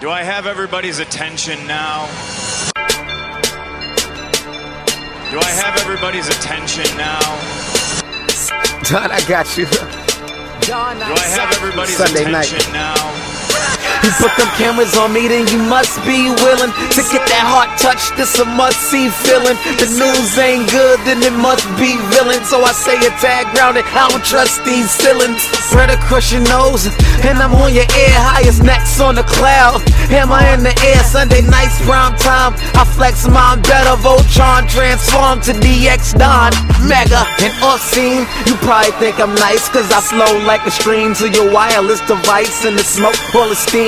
Do I have everybody's attention now? Do I have everybody's attention now? Don, I got you. Don, Do I have everybody's Sunday night. now? You put them cameras on me, then you must be willing to get that heart touch. This a must see feeling. The news ain't good, then it must be villain. So I say a tag grounded. I don't trust these ceilings. Spread across your nose, and I'm on your ear. Highest necks on the cloud. Hammer in the air. Sunday nights, prime time. I flex mine better. Voltron transform to DX Don. Mega and off scene. You probably think I'm nice, cause I flow like a stream to your wireless device. And the smoke full of steam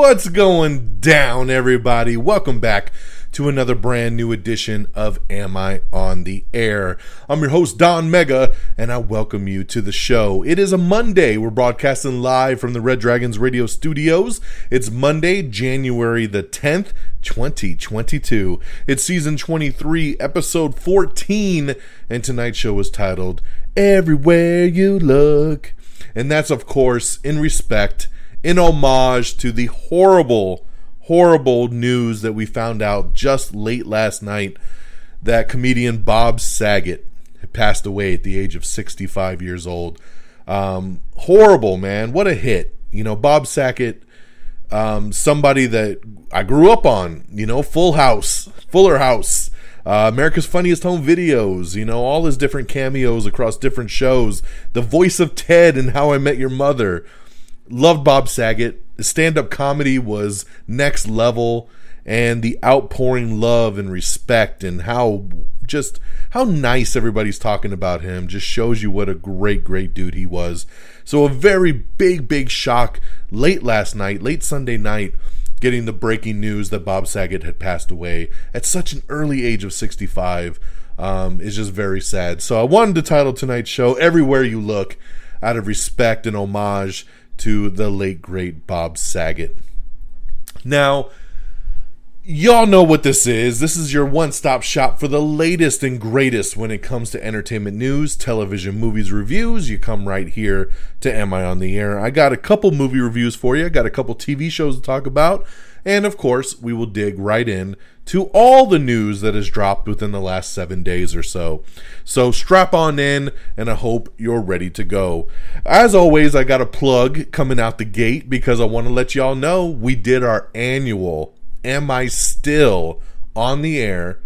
What's going down, everybody? Welcome back to another brand new edition of Am I on the Air? I'm your host, Don Mega, and I welcome you to the show. It is a Monday. We're broadcasting live from the Red Dragons radio studios. It's Monday, January the 10th, 2022. It's season 23, episode 14, and tonight's show is titled Everywhere You Look. And that's, of course, in respect in homage to the horrible, horrible news that we found out just late last night that comedian Bob Saget had passed away at the age of 65 years old. Um, horrible, man. What a hit. You know, Bob Saget, um, somebody that I grew up on, you know, Full House, Fuller House. Uh, America's Funniest Home Videos, you know, all his different cameos across different shows. The voice of Ted and How I Met Your Mother loved Bob Saget. The stand up comedy was next level, and the outpouring love and respect, and how just how nice everybody's talking about him just shows you what a great, great dude he was. So, a very big, big shock late last night, late Sunday night, getting the breaking news that Bob Saget had passed away at such an early age of 65 um, is just very sad. So, I wanted to title tonight's show Everywhere You Look out of respect and homage to the late great Bob Saget. Now, y'all know what this is. This is your one stop shop for the latest and greatest when it comes to entertainment news, television, movies, reviews. You come right here to Am I on the Air? I got a couple movie reviews for you, I got a couple TV shows to talk about. And of course, we will dig right in to all the news that has dropped within the last seven days or so. So strap on in, and I hope you're ready to go. As always, I got a plug coming out the gate because I want to let y'all know we did our annual Am I Still on the Air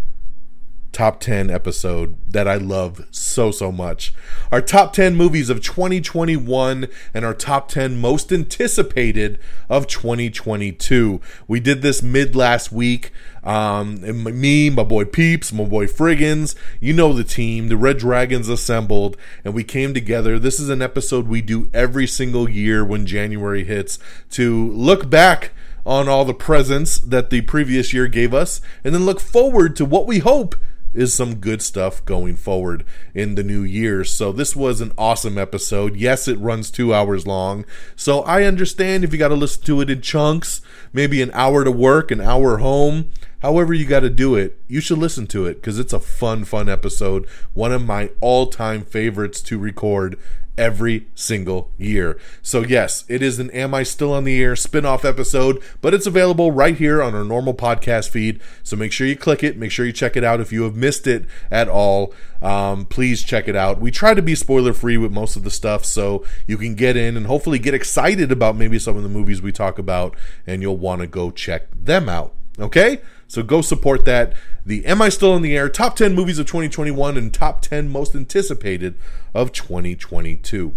top 10 episode that I love so, so much. Our top 10 movies of 2021 and our top 10 most anticipated of 2022. We did this mid last week. Um, me, my boy Peeps, my boy Friggins, you know the team, the Red Dragons assembled, and we came together. This is an episode we do every single year when January hits to look back on all the presents that the previous year gave us and then look forward to what we hope is some good stuff going forward in the new year. So this was an awesome episode. Yes, it runs 2 hours long. So I understand if you got to listen to it in chunks, maybe an hour to work, an hour home, however you got to do it. You should listen to it cuz it's a fun fun episode. One of my all-time favorites to record every single year. So, yes, it is an Am I Still on the Air spin off episode, but it's available right here on our normal podcast feed. So, make sure you click it, make sure you check it out. If you have missed it at all, um, please check it out. We try to be spoiler free with most of the stuff so you can get in and hopefully get excited about maybe some of the movies we talk about, and you'll want to go check them out. Okay? So go support that. The Am I Still in the Air top 10 movies of 2021 and top 10 most anticipated of 2022.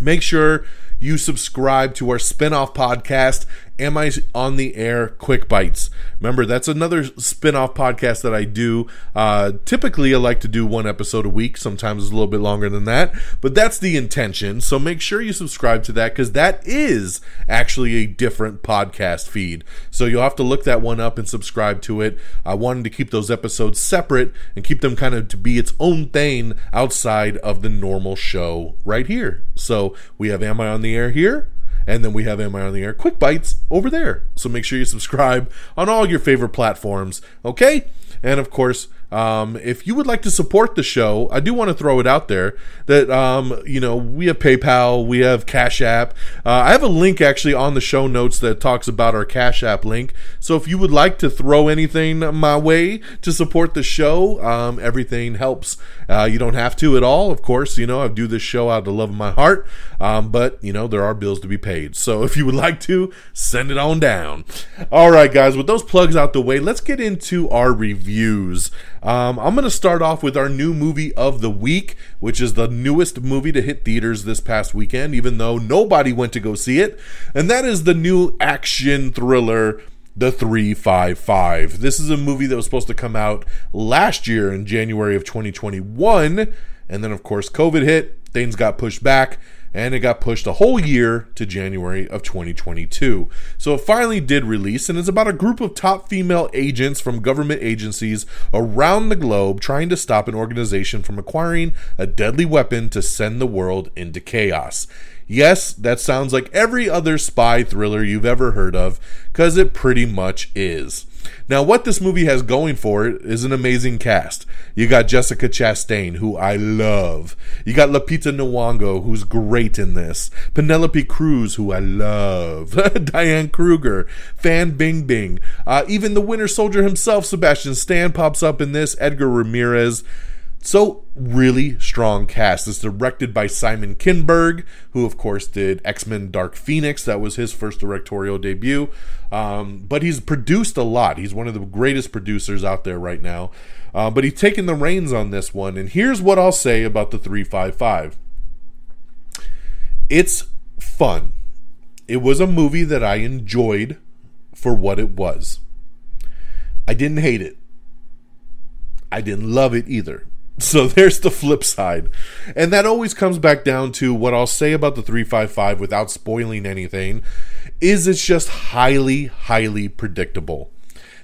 Make sure you subscribe to our spin-off podcast Am I on the Air Quick Bites? Remember, that's another spin off podcast that I do. Uh, typically, I like to do one episode a week. Sometimes it's a little bit longer than that, but that's the intention. So make sure you subscribe to that because that is actually a different podcast feed. So you'll have to look that one up and subscribe to it. I wanted to keep those episodes separate and keep them kind of to be its own thing outside of the normal show right here. So we have Am I on the Air here? And then we have Am I on the Air Quick Bites over there. So make sure you subscribe on all your favorite platforms. Okay? And of course, um, if you would like to support the show, I do want to throw it out there that um, you know we have PayPal, we have Cash App. Uh, I have a link actually on the show notes that talks about our Cash App link. So if you would like to throw anything my way to support the show, um, everything helps. Uh, you don't have to at all, of course. You know I do this show out of the love of my heart, um, but you know there are bills to be paid. So if you would like to, send it on down. All right, guys. With those plugs out the way, let's get into our reviews. Um, I'm going to start off with our new movie of the week, which is the newest movie to hit theaters this past weekend, even though nobody went to go see it. And that is the new action thriller, The 355. This is a movie that was supposed to come out last year in January of 2021. And then, of course, COVID hit, things got pushed back and it got pushed a whole year to January of 2022. So it finally did release, and it's about a group of top female agents from government agencies around the globe trying to stop an organization from acquiring a deadly weapon to send the world into chaos. Yes, that sounds like every other spy thriller you've ever heard of, because it pretty much is. Now, what this movie has going for it is an amazing cast. You got Jessica Chastain, who I love. You got Lupita Nyong'o, who's great in this. Penelope Cruz, who I love. Diane Kruger, Fan Bingbing. Uh, even the Winter Soldier himself, Sebastian Stan, pops up in this. Edgar Ramirez. So, really strong cast. It's directed by Simon Kinberg, who, of course, did X Men Dark Phoenix. That was his first directorial debut. Um, but he's produced a lot. He's one of the greatest producers out there right now. Uh, but he's taken the reins on this one. And here's what I'll say about the 355 it's fun. It was a movie that I enjoyed for what it was. I didn't hate it. I didn't love it either. So there's the flip side. And that always comes back down to what I'll say about the 355 without spoiling anything is it's just highly highly predictable.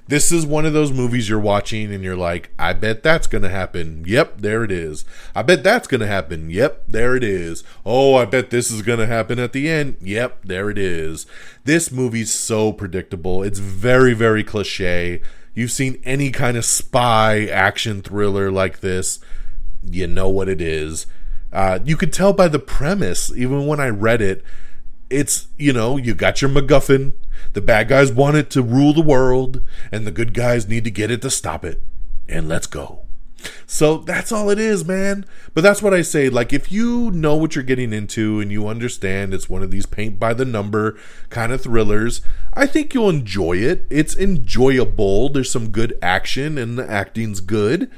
This is one of those movies you're watching and you're like, I bet that's going to happen. Yep, there it is. I bet that's going to happen. Yep, there it is. Oh, I bet this is going to happen at the end. Yep, there it is. This movie's so predictable. It's very, very cliche you've seen any kind of spy action thriller like this, you know what it is. Uh, you could tell by the premise, even when I read it, it's, you know, you got your MacGuffin. The bad guys want it to rule the world, and the good guys need to get it to stop it. And let's go. So that's all it is, man. But that's what I say. Like, if you know what you're getting into and you understand it's one of these paint by the number kind of thrillers, I think you'll enjoy it. It's enjoyable. There's some good action and the acting's good.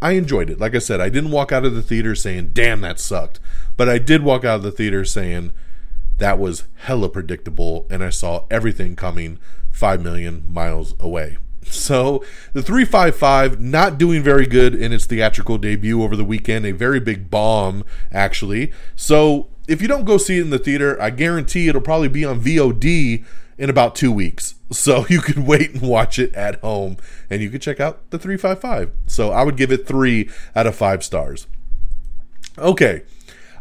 I enjoyed it. Like I said, I didn't walk out of the theater saying, damn, that sucked. But I did walk out of the theater saying, that was hella predictable and I saw everything coming 5 million miles away. So the 355 not doing very good in its theatrical debut over the weekend, a very big bomb actually. So if you don't go see it in the theater, I guarantee it'll probably be on VOD in about 2 weeks. So you can wait and watch it at home and you can check out the 355. So I would give it 3 out of 5 stars. Okay.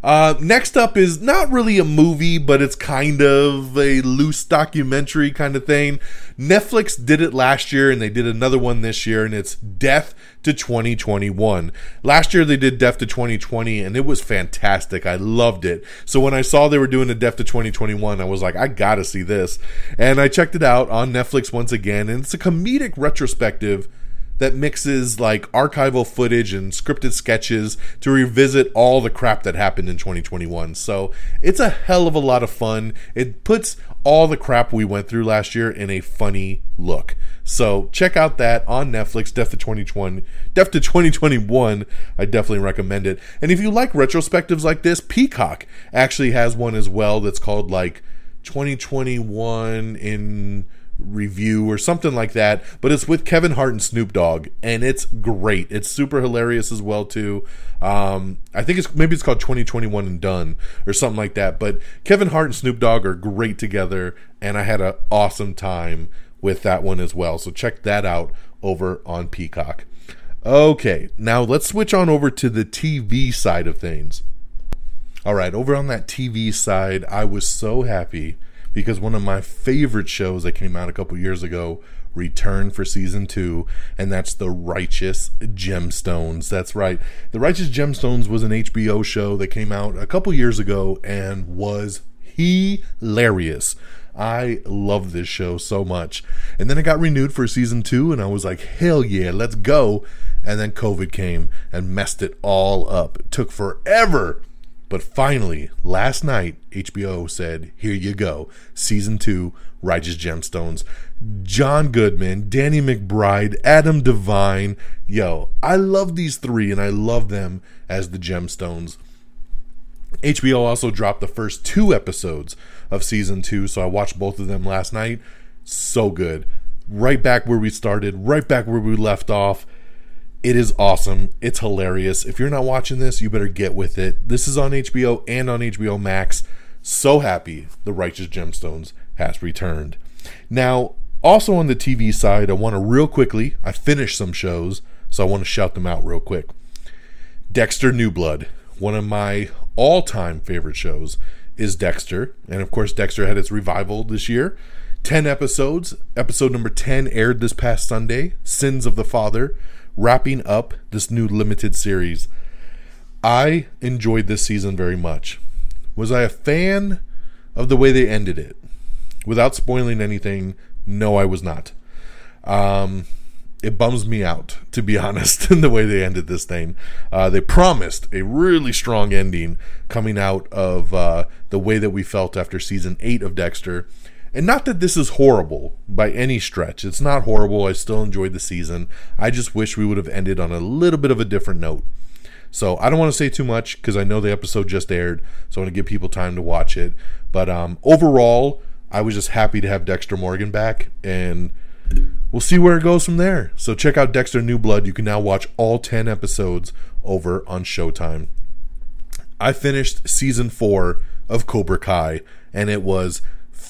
Uh, next up is not really a movie, but it's kind of a loose documentary kind of thing. Netflix did it last year and they did another one this year, and it's Death to 2021. Last year they did Death to 2020 and it was fantastic. I loved it. So when I saw they were doing a Death to 2021, I was like, I gotta see this. And I checked it out on Netflix once again, and it's a comedic retrospective that mixes like archival footage and scripted sketches to revisit all the crap that happened in 2021. So it's a hell of a lot of fun. It puts all the crap we went through last year in a funny look. So check out that on Netflix, Death to 2020, Death to 2021. I definitely recommend it. And if you like retrospectives like this, Peacock actually has one as well that's called like 2021 in review or something like that but it's with kevin hart and snoop dogg and it's great. It's super hilarious as well too. Um, i think it's maybe it's called 2021 and done or something like that but kevin hart and snoop dogg are great together and i had an awesome time with that one as well. So check that out over on peacock. Okay now let's switch on over to the tv side of things. All right over on that tv side i was so happy because one of my favorite shows that came out a couple years ago returned for season two, and that's The Righteous Gemstones. That's right. The Righteous Gemstones was an HBO show that came out a couple years ago and was hilarious. I love this show so much. And then it got renewed for season two, and I was like, hell yeah, let's go. And then COVID came and messed it all up. It took forever but finally, last night, HBO said, Here you go. Season 2, Righteous Gemstones. John Goodman, Danny McBride, Adam Devine. Yo, I love these three and I love them as the Gemstones. HBO also dropped the first two episodes of season 2, so I watched both of them last night. So good. Right back where we started, right back where we left off it is awesome. It's hilarious. If you're not watching this, you better get with it. This is on HBO and on HBO Max. So happy The Righteous Gemstones has returned. Now, also on the TV side, I want to real quickly, I finished some shows, so I want to shout them out real quick. Dexter New Blood, one of my all time favorite shows, is Dexter. And of course, Dexter had its revival this year. 10 episodes. Episode number 10 aired this past Sunday Sins of the Father wrapping up this new limited series. I enjoyed this season very much. Was I a fan of the way they ended it? Without spoiling anything, no, I was not. Um, it bums me out, to be honest, in the way they ended this thing. Uh, they promised a really strong ending coming out of uh, the way that we felt after season eight of Dexter. And not that this is horrible by any stretch. It's not horrible. I still enjoyed the season. I just wish we would have ended on a little bit of a different note. So I don't want to say too much because I know the episode just aired. So I want to give people time to watch it. But um, overall, I was just happy to have Dexter Morgan back. And we'll see where it goes from there. So check out Dexter New Blood. You can now watch all 10 episodes over on Showtime. I finished season four of Cobra Kai, and it was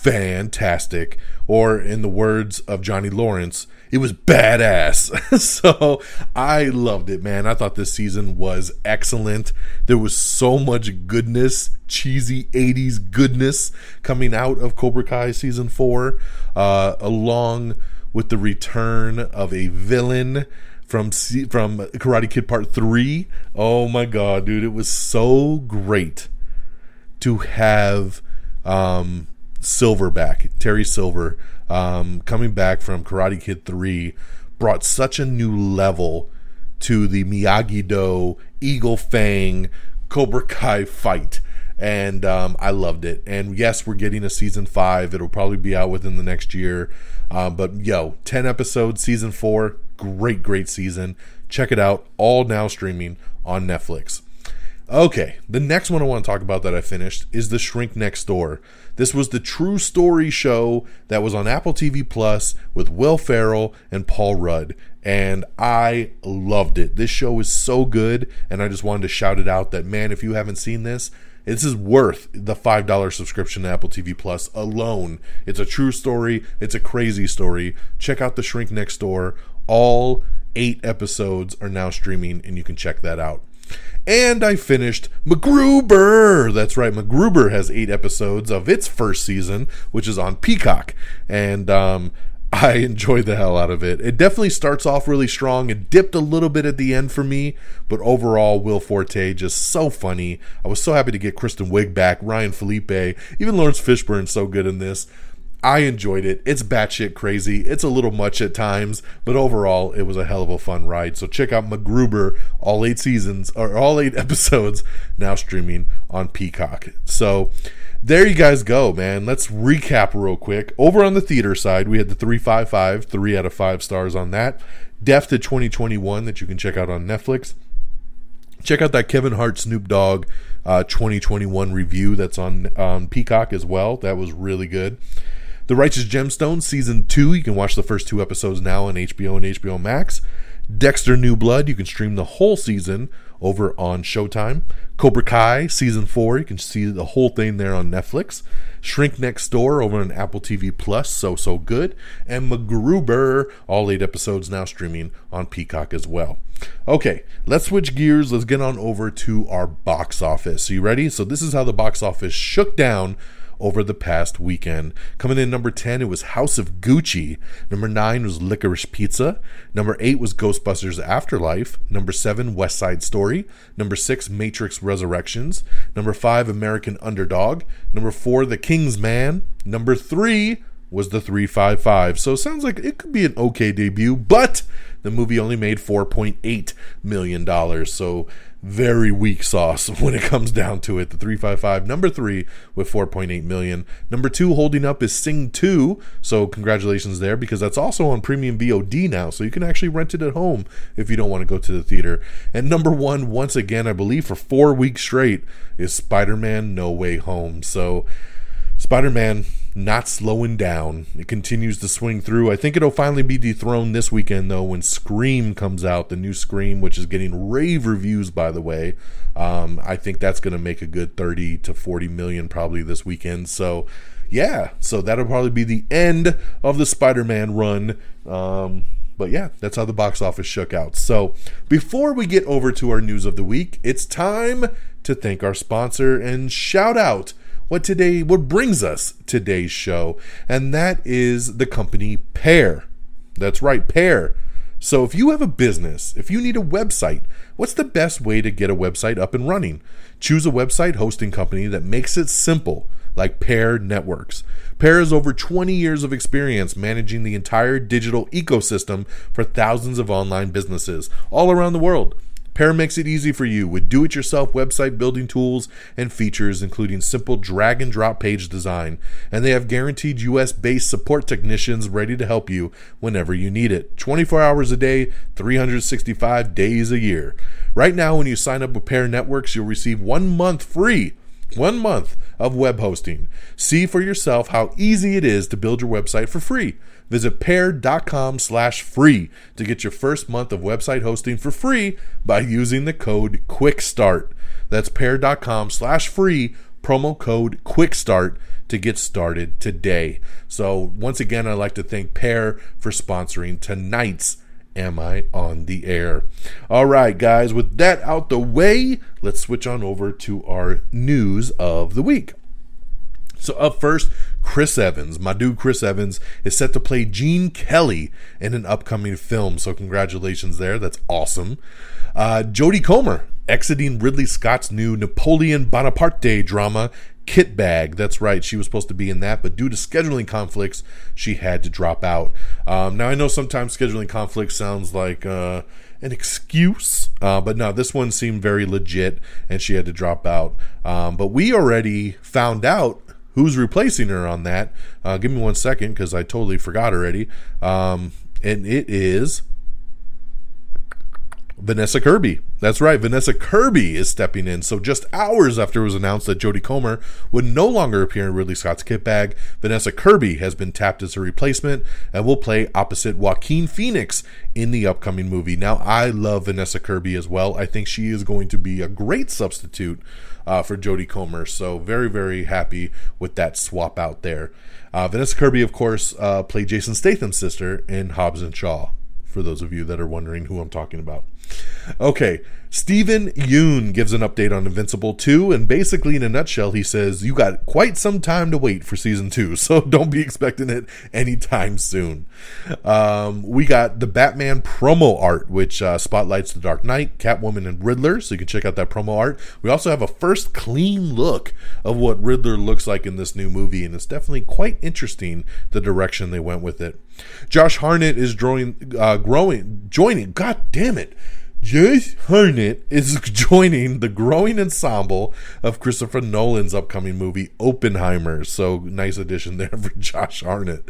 fantastic. Or, in the words of Johnny Lawrence, it was badass. so I loved it, man. I thought this season was excellent. There was so much goodness, cheesy 80s goodness coming out of Cobra Kai season four, uh, along with the return of a villain from from Karate Kid Part 3. Oh my god, dude, it was so great to have um Silverback, Terry Silver, um, coming back from Karate Kid 3, brought such a new level to the Miyagi Do, Eagle Fang, Cobra Kai fight. And um, I loved it. And yes, we're getting a season five. It'll probably be out within the next year. Uh, but yo, 10 episodes, season four. Great, great season. Check it out. All now streaming on Netflix. Okay, the next one I want to talk about that I finished is The Shrink Next Door. This was the true story show that was on Apple TV Plus with Will Ferrell and Paul Rudd, and I loved it. This show is so good, and I just wanted to shout it out that man, if you haven't seen this, this is worth the $5 subscription to Apple TV Plus alone. It's a true story, it's a crazy story. Check out The Shrink Next Door. All eight episodes are now streaming, and you can check that out. And I finished MacGruber. That's right, MacGruber has eight episodes of its first season, which is on Peacock. And um, I enjoyed the hell out of it. It definitely starts off really strong. It dipped a little bit at the end for me, but overall, Will Forte just so funny. I was so happy to get Kristen Wiig back, Ryan Phillippe, even Laurence Fishburne so good in this. I enjoyed it. It's batshit crazy. It's a little much at times, but overall, it was a hell of a fun ride. So check out MacGruber, all eight seasons or all eight episodes now streaming on Peacock. So there you guys go, man. Let's recap real quick. Over on the theater side, we had the 355, three out of five stars on that. Death to 2021 that you can check out on Netflix. Check out that Kevin Hart Snoop Dogg uh, 2021 review that's on um, Peacock as well. That was really good. The Righteous Gemstones season two. You can watch the first two episodes now on HBO and HBO Max. Dexter New Blood. You can stream the whole season over on Showtime. Cobra Kai season four. You can see the whole thing there on Netflix. Shrink Next Door over on Apple TV Plus. So so good. And MacGruber. All eight episodes now streaming on Peacock as well. Okay, let's switch gears. Let's get on over to our box office. Are you ready? So this is how the box office shook down over the past weekend. Coming in number 10, it was House of Gucci. Number 9 was Licorice Pizza. Number 8 was Ghostbusters Afterlife. Number 7, West Side Story. Number 6, Matrix Resurrections. Number 5, American Underdog. Number 4, The King's Man. Number 3 was The 355. So it sounds like it could be an okay debut, but the movie only made $4.8 million. So very weak sauce when it comes down to it. The 355, number three with 4.8 million. Number two holding up is Sing 2. So congratulations there because that's also on premium VOD now. So you can actually rent it at home if you don't want to go to the theater. And number one, once again, I believe for four weeks straight, is Spider Man No Way Home. So Spider Man not slowing down. It continues to swing through. I think it'll finally be dethroned this weekend, though, when Scream comes out, the new Scream, which is getting rave reviews, by the way. Um, I think that's going to make a good 30 to 40 million probably this weekend. So, yeah, so that'll probably be the end of the Spider Man run. Um, but yeah, that's how the box office shook out. So, before we get over to our news of the week, it's time to thank our sponsor and shout out what today what brings us today's show and that is the company Pair. That's right, Pair. So if you have a business, if you need a website, what's the best way to get a website up and running? Choose a website hosting company that makes it simple, like Pair Networks. Pair has over 20 years of experience managing the entire digital ecosystem for thousands of online businesses all around the world. Pair makes it easy for you with do it yourself website building tools and features, including simple drag and drop page design. And they have guaranteed US based support technicians ready to help you whenever you need it 24 hours a day, 365 days a year. Right now, when you sign up with Pair Networks, you'll receive one month free. One month of web hosting. See for yourself how easy it is to build your website for free. Visit pair.com slash free to get your first month of website hosting for free by using the code QUICKSTART. That's pair.com slash free, promo code QUICKSTART to get started today. So, once again, I'd like to thank Pair for sponsoring tonight's Am I on the Air? All right, guys, with that out the way, let's switch on over to our news of the week. So, up first, Chris Evans, my dude Chris Evans, is set to play Gene Kelly in an upcoming film. So, congratulations there. That's awesome. Uh, Jodie Comer exiting Ridley Scott's new Napoleon Bonaparte drama, Kit Bag. That's right, she was supposed to be in that, but due to scheduling conflicts, she had to drop out. Um, now, I know sometimes scheduling conflicts sounds like. Uh, an excuse. Uh, but no, this one seemed very legit, and she had to drop out. Um, but we already found out who's replacing her on that. Uh, give me one second because I totally forgot already. Um, and it is Vanessa Kirby. That's right, Vanessa Kirby is stepping in. So just hours after it was announced that Jodie Comer would no longer appear in Ridley Scott's Kit Bag, Vanessa Kirby has been tapped as a replacement and will play opposite Joaquin Phoenix in the upcoming movie. Now, I love Vanessa Kirby as well. I think she is going to be a great substitute uh, for Jodie Comer. So very, very happy with that swap out there. Uh, Vanessa Kirby, of course, uh, played Jason Statham's sister in Hobbs and Shaw. For those of you that are wondering who I'm talking about. Okay, Steven Yeun gives an update on Invincible 2, and basically, in a nutshell, he says, You got quite some time to wait for season 2, so don't be expecting it anytime soon. Um, we got the Batman promo art, which uh, spotlights The Dark Knight, Catwoman, and Riddler, so you can check out that promo art. We also have a first clean look of what Riddler looks like in this new movie, and it's definitely quite interesting the direction they went with it. Josh Hartnett is drawing, uh, growing, joining, god damn it Josh Hartnett is joining the growing ensemble of Christopher Nolan's upcoming movie Oppenheimer. So nice addition there for Josh Hartnett.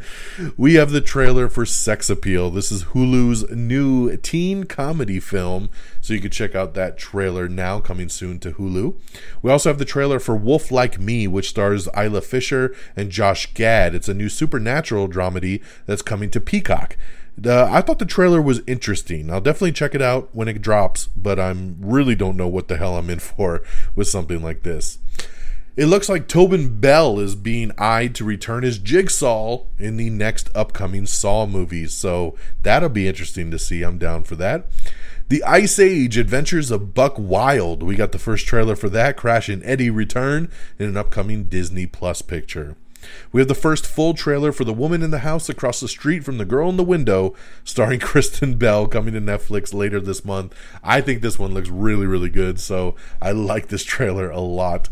We have the trailer for Sex Appeal. This is Hulu's new teen comedy film. So you can check out that trailer now, coming soon to Hulu. We also have the trailer for Wolf Like Me, which stars Isla Fisher and Josh Gad. It's a new supernatural dramedy that's coming to Peacock. Uh, I thought the trailer was interesting. I'll definitely check it out when it drops, but I'm really don't know what the hell I'm in for with something like this. It looks like Tobin Bell is being eyed to return as Jigsaw in the next upcoming Saw movies, so that'll be interesting to see. I'm down for that. The Ice Age Adventures of Buck Wild. We got the first trailer for that. Crash and Eddie return in an upcoming Disney Plus picture. We have the first full trailer for The Woman in the House Across the Street from the Girl in the Window, starring Kristen Bell, coming to Netflix later this month. I think this one looks really, really good, so I like this trailer a lot.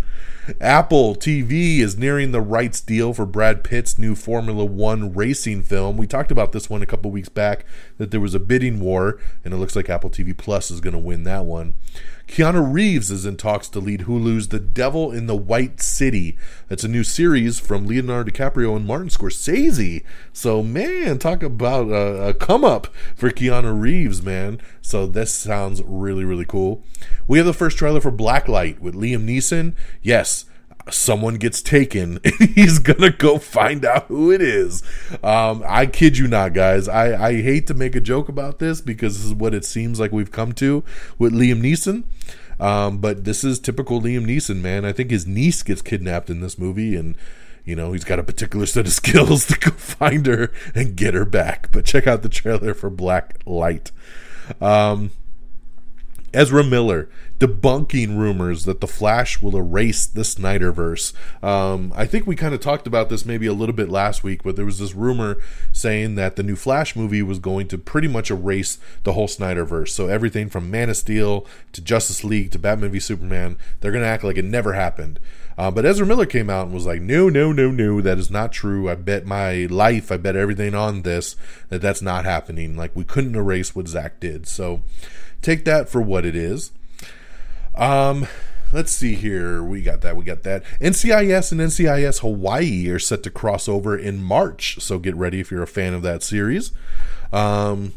Apple TV is nearing the rights deal for Brad Pitt's new Formula One racing film. We talked about this one a couple weeks back that there was a bidding war, and it looks like Apple TV Plus is going to win that one. Keanu Reeves is in talks to lead Hulu's The Devil in the White City. It's a new series from Leonardo DiCaprio and Martin Scorsese. So, man, talk about a, a come up for Keanu Reeves, man. So, this sounds really, really cool. We have the first trailer for Blacklight with Liam Neeson. Yes, someone gets taken and he's gonna go find out who it is. Um, i kid you not guys. I, I hate to make a joke about this because this is what it seems like we've come to with liam neeson. Um, but this is typical liam neeson man. I think his niece gets kidnapped in this movie and you know he's got a particular set of skills to go find her and get her back. But check out the trailer for black light. Um, Ezra Miller debunking rumors that the Flash will erase the Snyderverse. Um, I think we kind of talked about this maybe a little bit last week, but there was this rumor saying that the new Flash movie was going to pretty much erase the whole Snyderverse. So everything from Man of Steel to Justice League to Batman v Superman, they're going to act like it never happened. Uh, but Ezra Miller came out and was like, "No, no, no, no, that is not true. I bet my life, I bet everything on this that that's not happening. Like we couldn't erase what Zack did." So take that for what it is. Um, let's see here. We got that. We got that. NCIS and NCIS Hawaii are set to cross over in March. So get ready if you're a fan of that series. Um,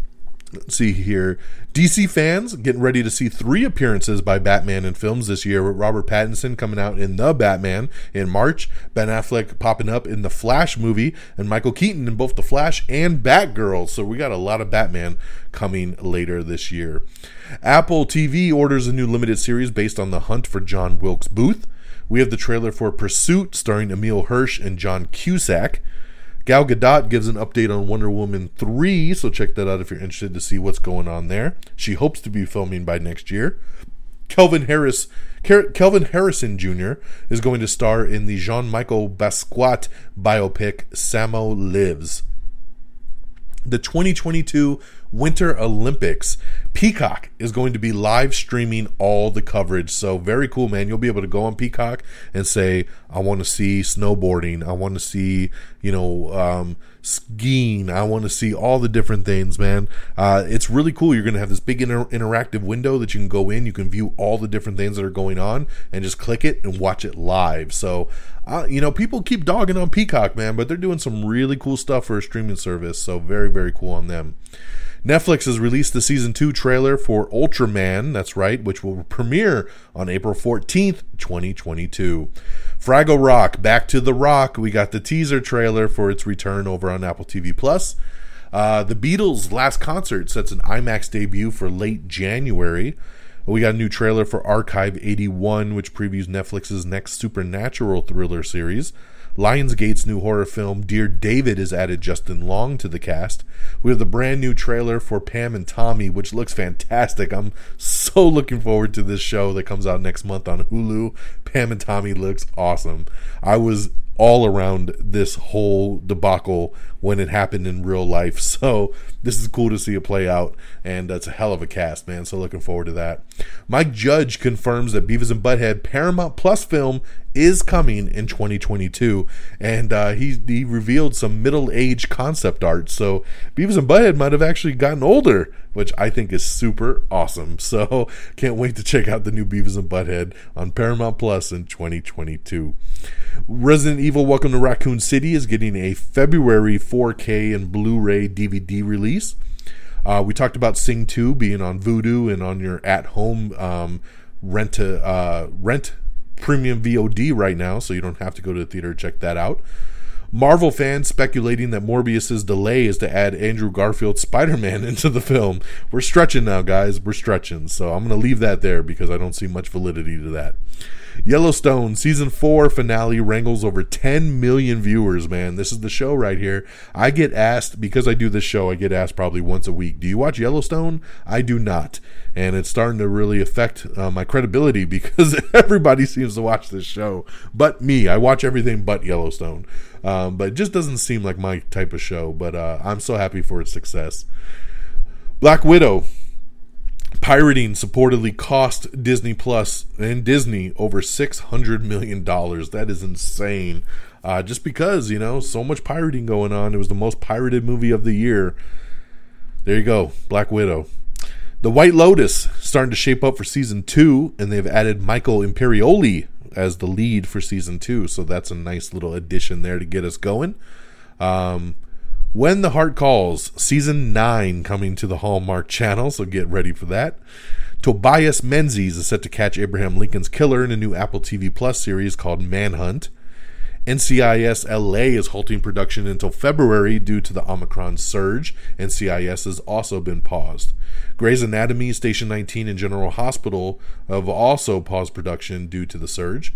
let's see here. DC fans getting ready to see three appearances by Batman in films this year with Robert Pattinson coming out in The Batman in March, Ben Affleck popping up in the Flash movie, and Michael Keaton in both The Flash and Batgirl. So we got a lot of Batman coming later this year. Apple TV orders a new limited series based on the hunt for John Wilkes Booth. We have the trailer for Pursuit starring Emile Hirsch and John Cusack. Gal Gadot gives an update on Wonder Woman 3, so check that out if you're interested to see what's going on there. She hopes to be filming by next year. Kelvin Harris Kelvin Harrison Jr. is going to star in the Jean-Michel Basquiat biopic Samo Lives. The 2022 Winter Olympics. Peacock is going to be live streaming all the coverage. So, very cool, man. You'll be able to go on Peacock and say, I want to see snowboarding. I want to see, you know, um, skiing. I want to see all the different things, man. Uh, it's really cool. You're going to have this big inter- interactive window that you can go in. You can view all the different things that are going on and just click it and watch it live. So, uh, you know, people keep dogging on Peacock, man, but they're doing some really cool stuff for a streaming service. So, very, very cool on them. Netflix has released the season two trailer for Ultraman, that's right, which will premiere on April 14th, 2022. Fraggle Rock, Back to the Rock, we got the teaser trailer for its return over on Apple TV Plus. Uh, the Beatles' last concert sets an IMAX debut for late January. We got a new trailer for Archive 81, which previews Netflix's next supernatural thriller series. Lionsgate's new horror film Dear David has added Justin Long to the cast. We have the brand new trailer for Pam and Tommy, which looks fantastic. I'm so looking forward to this show that comes out next month on Hulu. Pam and Tommy looks awesome. I was all around this whole debacle when it happened in real life. So this is cool to see it play out, and it's a hell of a cast, man. So looking forward to that. Mike Judge confirms that Beavis and Butthead Paramount Plus film is coming in 2022, and uh, he he revealed some middle age concept art. So Beavis and Butthead might have actually gotten older, which I think is super awesome. So can't wait to check out the new Beavis and Butthead on Paramount Plus in 2022. Resident Evil Welcome to Raccoon City is getting a February 4K and Blu-ray DVD release. Uh, we talked about Sing 2 being on Vudu and on your at-home um, rent to, uh, rent premium VOD right now, so you don't have to go to the theater to check that out. Marvel fans speculating that Morbius's delay is to add Andrew Garfield's Spider-Man into the film. We're stretching now, guys. We're stretching. So I'm going to leave that there because I don't see much validity to that. Yellowstone season four finale wrangles over 10 million viewers, man. This is the show right here. I get asked, because I do this show, I get asked probably once a week, do you watch Yellowstone? I do not. And it's starting to really affect uh, my credibility because everybody seems to watch this show but me. I watch everything but Yellowstone. Um, but it just doesn't seem like my type of show. But uh, I'm so happy for its success. Black Widow Pirating supportedly cost Disney Plus and Disney over six hundred million dollars. That is insane. Uh, just because you know so much pirating going on, it was the most pirated movie of the year. There you go, Black Widow. The White Lotus starting to shape up for season two, and they've added Michael Imperioli as the lead for season two. So that's a nice little addition there to get us going. Um, when the Heart Calls, season 9 coming to the Hallmark channel, so get ready for that. Tobias Menzies is set to catch Abraham Lincoln's killer in a new Apple TV Plus series called Manhunt. NCIS LA is halting production until February due to the Omicron surge. NCIS has also been paused. Grey's Anatomy, Station 19, and General Hospital have also paused production due to the surge.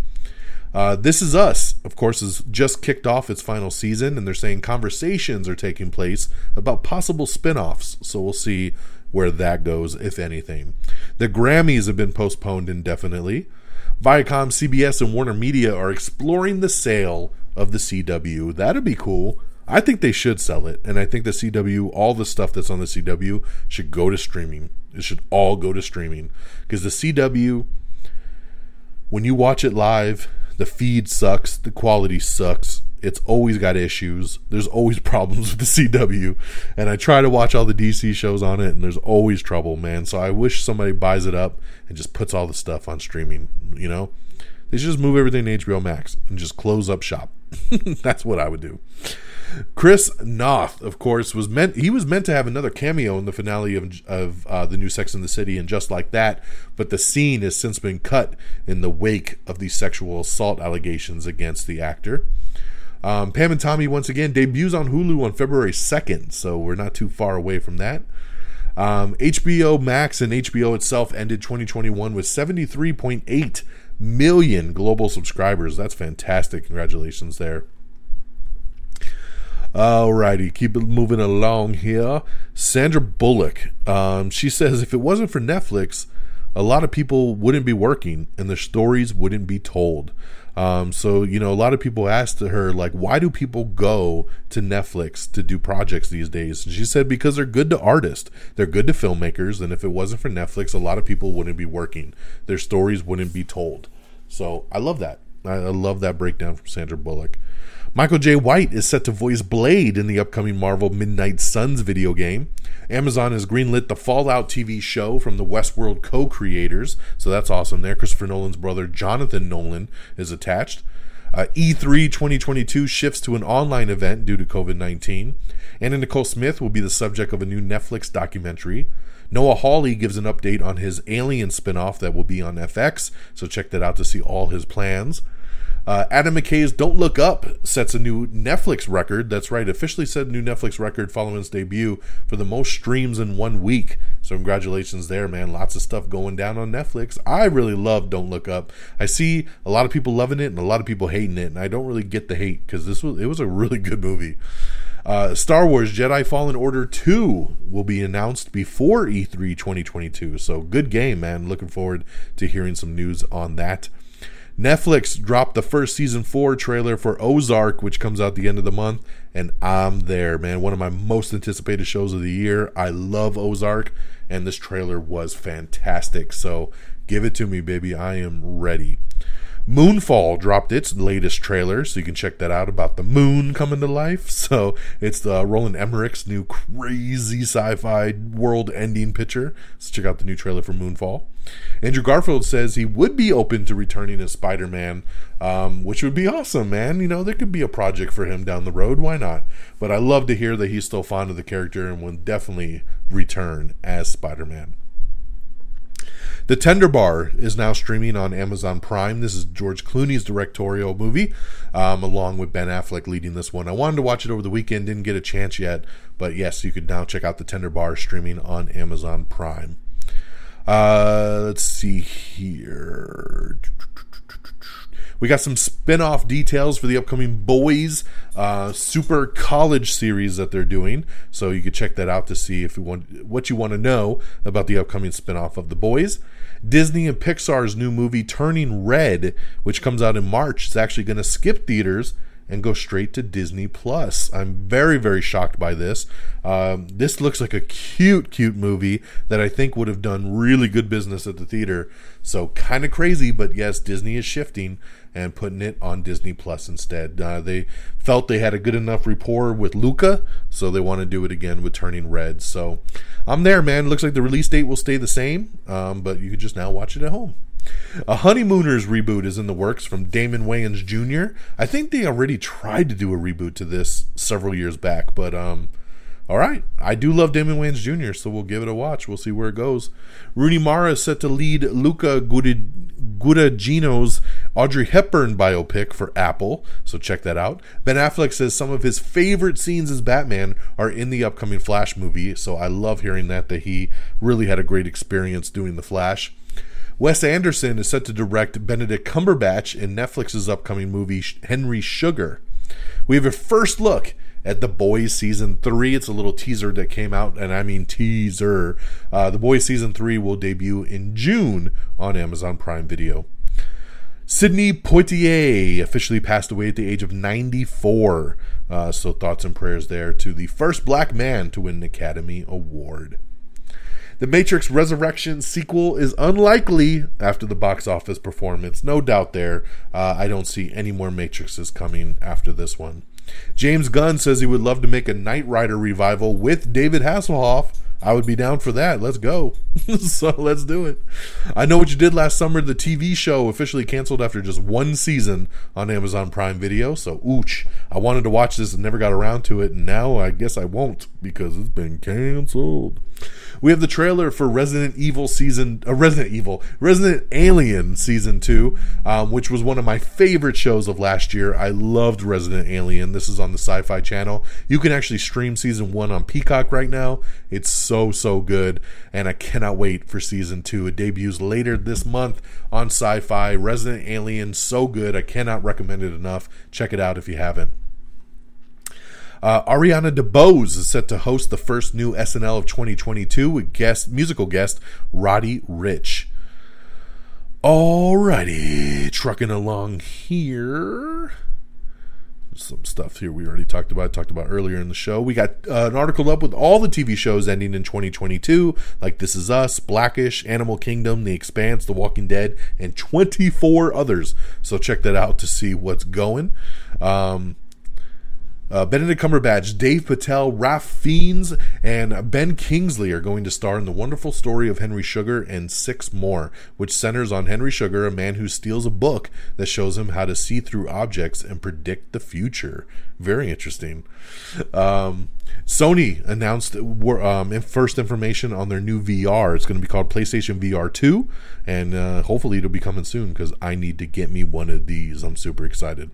Uh, this Is Us, of course, has just kicked off its final season, and they're saying conversations are taking place about possible spin offs. So we'll see where that goes, if anything. The Grammys have been postponed indefinitely. Viacom, CBS, and Warner Media are exploring the sale of the CW. That'd be cool. I think they should sell it, and I think the CW, all the stuff that's on the CW, should go to streaming. It should all go to streaming because the CW, when you watch it live, the feed sucks. The quality sucks. It's always got issues. There's always problems with the CW. And I try to watch all the DC shows on it, and there's always trouble, man. So I wish somebody buys it up and just puts all the stuff on streaming, you know? They should just move everything to HBO Max and just close up shop. That's what I would do. Chris Noth, of course, was meant he was meant to have another cameo in the finale of of uh, the new Sex in the City and just like that, but the scene has since been cut in the wake of these sexual assault allegations against the actor. Um, Pam and Tommy once again debuts on Hulu on February second, so we're not too far away from that. Um, HBO Max and HBO itself ended 2021 with 73.8 million global subscribers. That's fantastic. Congratulations there. Alrighty, keep it moving along here. Sandra Bullock, um, she says if it wasn't for Netflix, a lot of people wouldn't be working and the stories wouldn't be told. Um, so you know, a lot of people asked her like, why do people go to Netflix to do projects these days? And she said because they're good to artists, they're good to filmmakers, and if it wasn't for Netflix, a lot of people wouldn't be working. Their stories wouldn't be told. So I love that. I, I love that breakdown from Sandra Bullock. Michael Jai White is set to voice Blade in the upcoming Marvel Midnight Suns video game. Amazon has greenlit the Fallout TV show from the Westworld co creators, so that's awesome there. Christopher Nolan's brother Jonathan Nolan is attached. Uh, E3 2022 shifts to an online event due to COVID 19. Anna Nicole Smith will be the subject of a new Netflix documentary. Noah Hawley gives an update on his Alien spinoff that will be on FX, so check that out to see all his plans. Uh, Adam McKay's Don't Look Up sets a new Netflix record. That's right, officially set a new Netflix record following its debut for the most streams in one week. So congratulations there, man. Lots of stuff going down on Netflix. I really love Don't Look Up. I see a lot of people loving it and a lot of people hating it, and I don't really get the hate because this was it was a really good movie. Uh, Star Wars Jedi Fallen Order 2 will be announced before E3 2022. So good game, man. Looking forward to hearing some news on that. Netflix dropped the first season 4 trailer for Ozark, which comes out the end of the month, and I'm there, man. One of my most anticipated shows of the year. I love Ozark, and this trailer was fantastic. So give it to me, baby. I am ready. Moonfall dropped its latest trailer, so you can check that out about the moon coming to life. So it's the Roland Emmerich's new crazy sci-fi world-ending picture. So check out the new trailer for Moonfall. Andrew Garfield says he would be open to returning as Spider-Man, um, which would be awesome, man. You know, there could be a project for him down the road. Why not? But I love to hear that he's still fond of the character and will definitely return as Spider-Man. The Tender Bar is now streaming on Amazon Prime. This is George Clooney's directorial movie, um, along with Ben Affleck leading this one. I wanted to watch it over the weekend, didn't get a chance yet, but yes, you could now check out The Tender Bar streaming on Amazon Prime. Uh, let's see here. We got some spin off details for the upcoming Boys uh, Super College series that they're doing. So you can check that out to see if you want what you want to know about the upcoming spin off of The Boys. Disney and Pixar's new movie Turning Red, which comes out in March, is actually going to skip theaters and go straight to Disney Plus. I'm very, very shocked by this. Um, this looks like a cute, cute movie that I think would have done really good business at the theater. So kind of crazy, but yes, Disney is shifting and putting it on Disney Plus instead. Uh, they felt they had a good enough rapport with Luca, so they want to do it again with Turning Red. So I'm there, man. Looks like the release date will stay the same, um, but you can just now watch it at home. A Honeymooners reboot is in the works from Damon Wayans Jr. I think they already tried to do a reboot to this several years back, but um, all right. I do love Damon Wayans Jr., so we'll give it a watch. We'll see where it goes. Rooney Mara is set to lead Luca Guadagnino's Audrey Hepburn biopic for Apple, so check that out. Ben Affleck says some of his favorite scenes as Batman are in the upcoming Flash movie, so I love hearing that, that he really had a great experience doing The Flash. Wes Anderson is set to direct Benedict Cumberbatch in Netflix's upcoming movie Henry Sugar. We have a first look at The Boys Season 3. It's a little teaser that came out, and I mean teaser. Uh, the Boys Season 3 will debut in June on Amazon Prime Video. Sidney Poitier officially passed away at the age of 94. Uh, so, thoughts and prayers there to the first black man to win an Academy Award. The Matrix Resurrection sequel is unlikely after the box office performance. No doubt there. Uh, I don't see any more Matrixes coming after this one. James Gunn says he would love to make a Knight Rider revival with David Hasselhoff. I would be down for that. Let's go. so let's do it. I know what you did last summer. The TV show officially canceled after just one season on Amazon Prime Video. So, ooch. I wanted to watch this and never got around to it. And now I guess I won't because it's been canceled. We have the trailer for Resident Evil season, uh, Resident Evil, Resident Alien season two, um, which was one of my favorite shows of last year. I loved Resident Alien. This is on the Sci-Fi Channel. You can actually stream season one on Peacock right now. It's so so good, and I cannot wait for season two. It debuts later this month on Sci-Fi. Resident Alien, so good. I cannot recommend it enough. Check it out if you haven't. Uh, Ariana DeBose is set to host the first new SNL of 2022 with guest musical guest Roddy Ricch. Alrighty, trucking along here. Some stuff here we already talked about, talked about earlier in the show. We got uh, an article up with all the TV shows ending in 2022, like This Is Us, Blackish, Animal Kingdom, The Expanse, The Walking Dead, and 24 others. So check that out to see what's going. Um, uh, Benedict Cumberbatch, Dev Patel, Ralph Fiennes, and Ben Kingsley are going to star in the wonderful story of Henry Sugar and six more, which centers on Henry Sugar, a man who steals a book that shows him how to see through objects and predict the future. Very interesting. Um, Sony announced um, first information on their new VR. It's going to be called PlayStation VR 2, and uh, hopefully it'll be coming soon because I need to get me one of these. I'm super excited.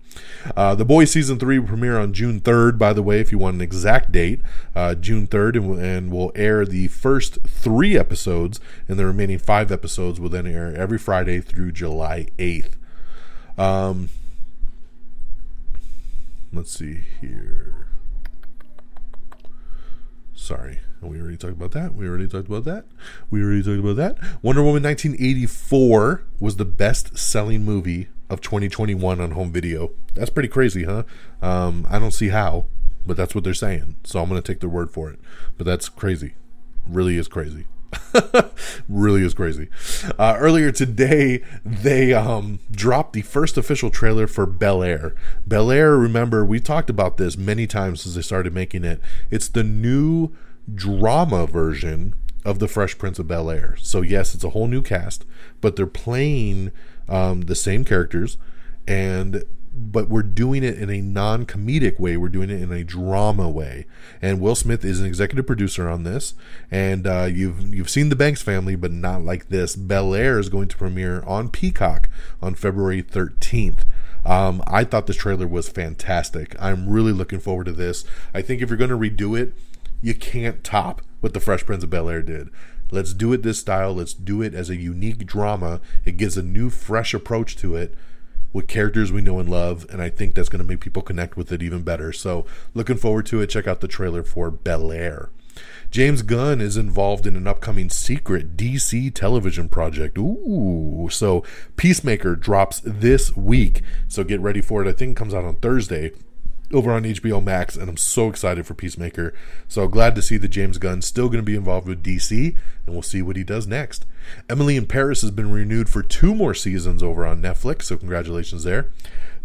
Uh, the Boys Season 3 will premiere on June 3rd, by the way, if you want an exact date, uh, June 3rd, and, and we'll air the first three episodes, and the remaining five episodes will then air every Friday through July 8th. Um, let's see here. Sorry. We already talked about that. We already talked about that. We already talked about that. Wonder Woman 1984 was the best selling movie of 2021 on home video. That's pretty crazy, huh? Um, I don't see how, but that's what they're saying. So I'm going to take their word for it. But that's crazy. Really is crazy. really is crazy. Uh, earlier today, they um, dropped the first official trailer for Bel Air. Bel Air, remember, we talked about this many times since they started making it. It's the new drama version of the Fresh Prince of Bel Air. So yes, it's a whole new cast, but they're playing um, the same characters, and but we're doing it in a non-comedic way. We're doing it in a drama way. And Will Smith is an executive producer on this. And uh, you've you've seen The Banks Family, but not like this. Bel Air is going to premiere on Peacock on February 13th. Um, I thought this trailer was fantastic. I'm really looking forward to this. I think if you're going to redo it, you can't top what the Fresh Prince of Bel Air did. Let's do it this style. Let's do it as a unique drama. It gives a new, fresh approach to it with characters we know and love, and I think that's going to make people connect with it even better. So, looking forward to it. Check out the trailer for Bel Air. James Gunn is involved in an upcoming secret DC television project. Ooh, so Peacemaker drops this week. So get ready for it. I think it comes out on Thursday over on HBO Max, and I'm so excited for Peacemaker. So glad to see that James Gunn still going to be involved with DC, and we'll see what he does next. Emily in Paris has been renewed for two more seasons over on Netflix, so congratulations there.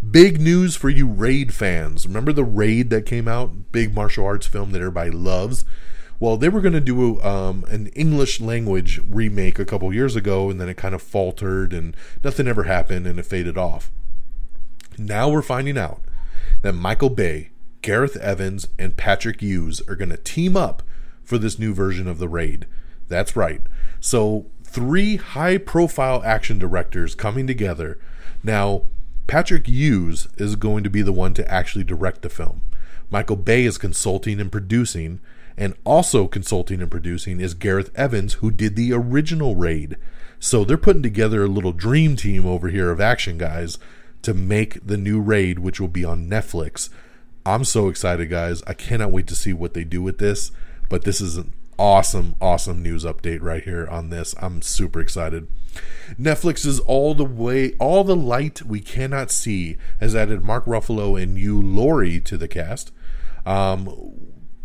Big news for you Raid fans. Remember the Raid that came out? Big martial arts film that everybody loves. Well, they were going to do um, an English language remake a couple years ago, and then it kind of faltered, and nothing ever happened, and it faded off. Now we're finding out that Michael Bay, Gareth Evans, and Patrick Hughes are going to team up for this new version of The Raid. That's right. So, three high profile action directors coming together. Now, Patrick Hughes is going to be the one to actually direct the film. Michael Bay is consulting and producing, and also consulting and producing is Gareth Evans, who did the original Raid. So they're putting together a little dream team over here of action guys to make the new raid, which will be on Netflix. I'm so excited, guys. I cannot wait to see what they do with this. But this is an awesome, awesome news update right here on this. I'm super excited. Netflix is all the way, all the light we cannot see has added Mark Ruffalo and Hugh Laurie to the cast. Um,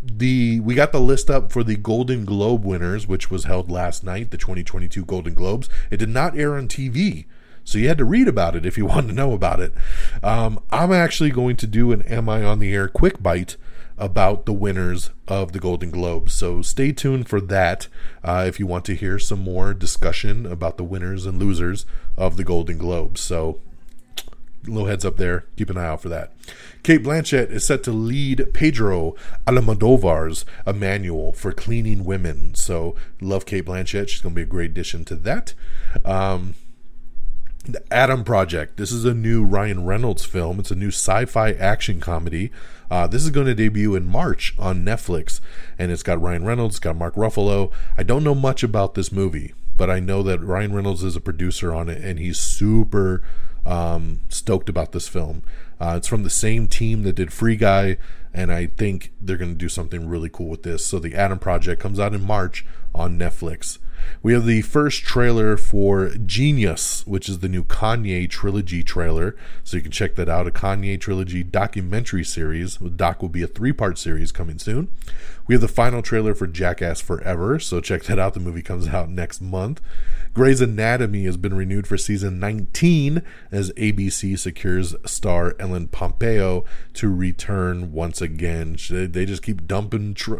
the we got the list up for the Golden Globe winners, which was held last night, the 2022 Golden Globes. It did not air on TV. So you had to read about it if you wanted to know about it. Um, I'm actually going to do an Am I on the Air quick bite about the winners of the Golden Globes. So stay tuned for that uh, if you want to hear some more discussion about the winners and losers of the Golden Globes. So little heads up there. Keep an eye out for that. Cate Blanchett is set to lead Pedro Almodovar's A Manual for Cleaning Women. So love Cate Blanchett. She's going to be a great addition to that. Um, the Adam Project. This is a new Ryan Reynolds film. It's a new sci fi action comedy. Uh, this is going to debut in March on Netflix. And it's got Ryan Reynolds, got Mark Ruffalo. I don't know much about this movie, but I know that Ryan Reynolds is a producer on it and he's super um, stoked about this film. Uh, it's from the same team that did Free Guy, and I think they're going to do something really cool with this. So, The Adam Project comes out in March on Netflix. We have the first trailer for jeen-yuhs, which is the new Kanye trilogy trailer. So you can check that out a Kanye trilogy documentary series. Doc will be a three part series coming soon. We have the final trailer for Jackass Forever. So check that out. The movie comes out next month. Grey's Anatomy has been renewed for season 19 as ABC secures star Ellen Pompeo to return once again. They just keep dumping tr-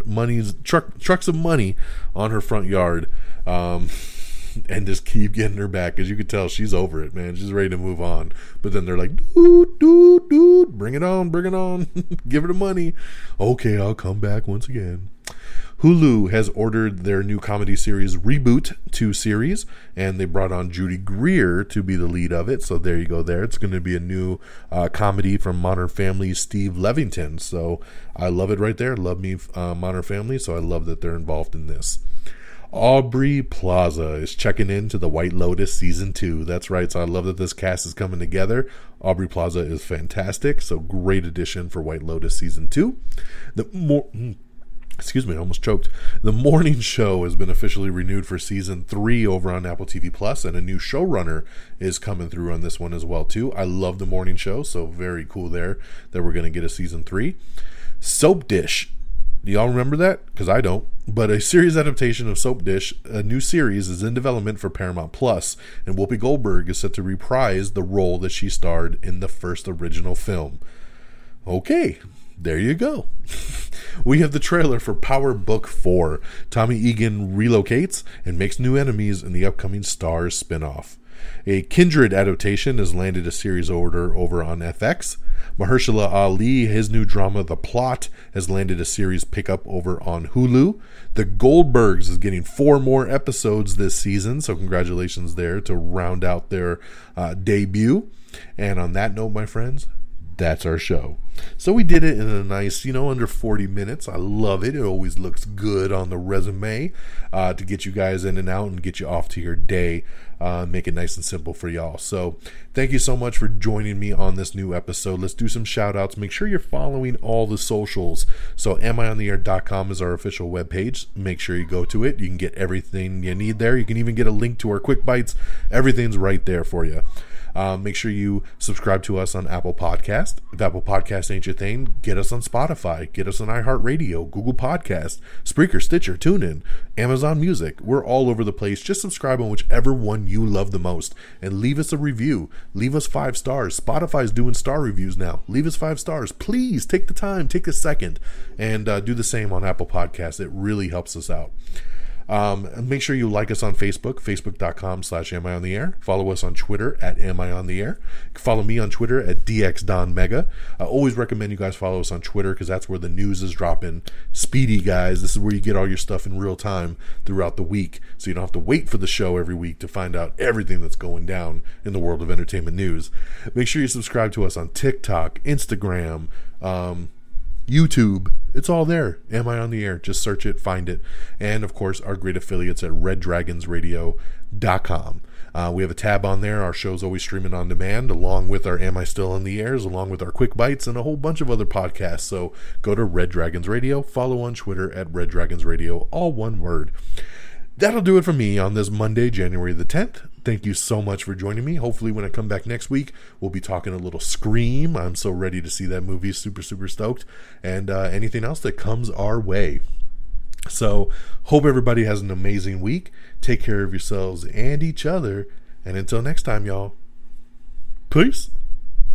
truck, trucks of money on her front yard um, and just keep getting her back. As you can tell, she's over it, man. She's ready to move on. But then they're like, dude, dude, dude, bring it on, bring it on. Give her the money. Okay, I'll come back once again. Hulu has ordered their new comedy series Reboot 2 series, and they brought on Judy Greer to be the lead of it. So there you go, there. It's going to be a new uh, comedy from Modern Family Steve Levitan. So I love it right there. Love me uh, Modern Family, so I love that they're involved in this. Aubrey Plaza is checking in to the White Lotus season two. That's right. So I love that this cast is coming together. Aubrey Plaza is fantastic. So great addition for White Lotus season two. The more. Hmm, excuse me, I almost choked. The morning show has been officially renewed for season three over on Apple TV Plus, and a new showrunner is coming through on this one as well too. I love the morning show, so very cool there that we're going to get a season three. Soap Dish do y'all remember that? Because I don't. But a series adaptation of Soap Dish, a new series, is in development for Paramount Plus, and Whoopi Goldberg is set to reprise the role that she starred in the first original film. Okay, there you go. we have the trailer for Power Book 4. Tommy Egan relocates and makes new enemies in the upcoming Starz spinoff. A Kindred adaptation has landed a series order over on FX. Mahershala Ali, his new drama, The Plot, has landed a series pickup over on Hulu. The Goldbergs is getting four more episodes this season, so congratulations there to round out their uh, debut. And on that note, my friends, that's our show. So we did it in a nice, you know, under 40 minutes. I love it. It always looks good on the resume uh, to get you guys in and out and get you off to your day uh, make it nice and simple for y'all. So, thank you so much for joining me on this new episode. Let's do some shout outs. Make sure you're following all the socials. So, amiontheair.com is our official webpage. Make sure you go to it. You can get everything you need there. You can even get a link to our quick bites. Everything's right there for you. Um, make sure you subscribe to us on Apple Podcast. If Apple Podcast ain't your thing, get us on Spotify, get us on iHeartRadio, Google Podcast, Spreaker, Stitcher, TuneIn, Amazon Music. We're all over the place. Just subscribe on whichever one you love the most and leave us a review. Leave us five stars. Spotify's doing star reviews now. Leave us five stars. Please take the time, take a second, and uh, do the same on Apple Podcasts. It really helps us out. Um, make sure you like us on Facebook, facebook.com slash Am I on the Air. Follow us on Twitter at Am I on the Air. Follow me on Twitter at DXDonMega. I always recommend you guys follow us on Twitter because that's where the news is dropping. Speedy, guys. This is where you get all your stuff in real time throughout the week. So you don't have to wait for the show every week to find out everything that's going down in the world of entertainment news. Make sure you subscribe to us on TikTok, Instagram, um, YouTube. It's all there. Am I on the air? Just search it, find it. And of course, our great affiliates at reddragonsradio.com. Uh, we have a tab on there. Our show's always streaming on demand, along with our Am I Still on the Airs, along with our Quick Bites, and a whole bunch of other podcasts. So go to Red Dragons Radio, follow on Twitter at Red Dragons Radio, all one word. That'll do it for me on this Monday, January the 10th. Thank you so much for joining me. Hopefully, when I come back next week, we'll be talking a little Scream. I'm so ready to see that movie. Super, super stoked. And uh, anything else that comes our way. So, hope everybody has an amazing week. Take care of yourselves and each other. And until next time, y'all, peace.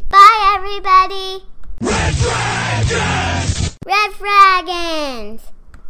Bye, everybody. Red Dragons! Red Dragons!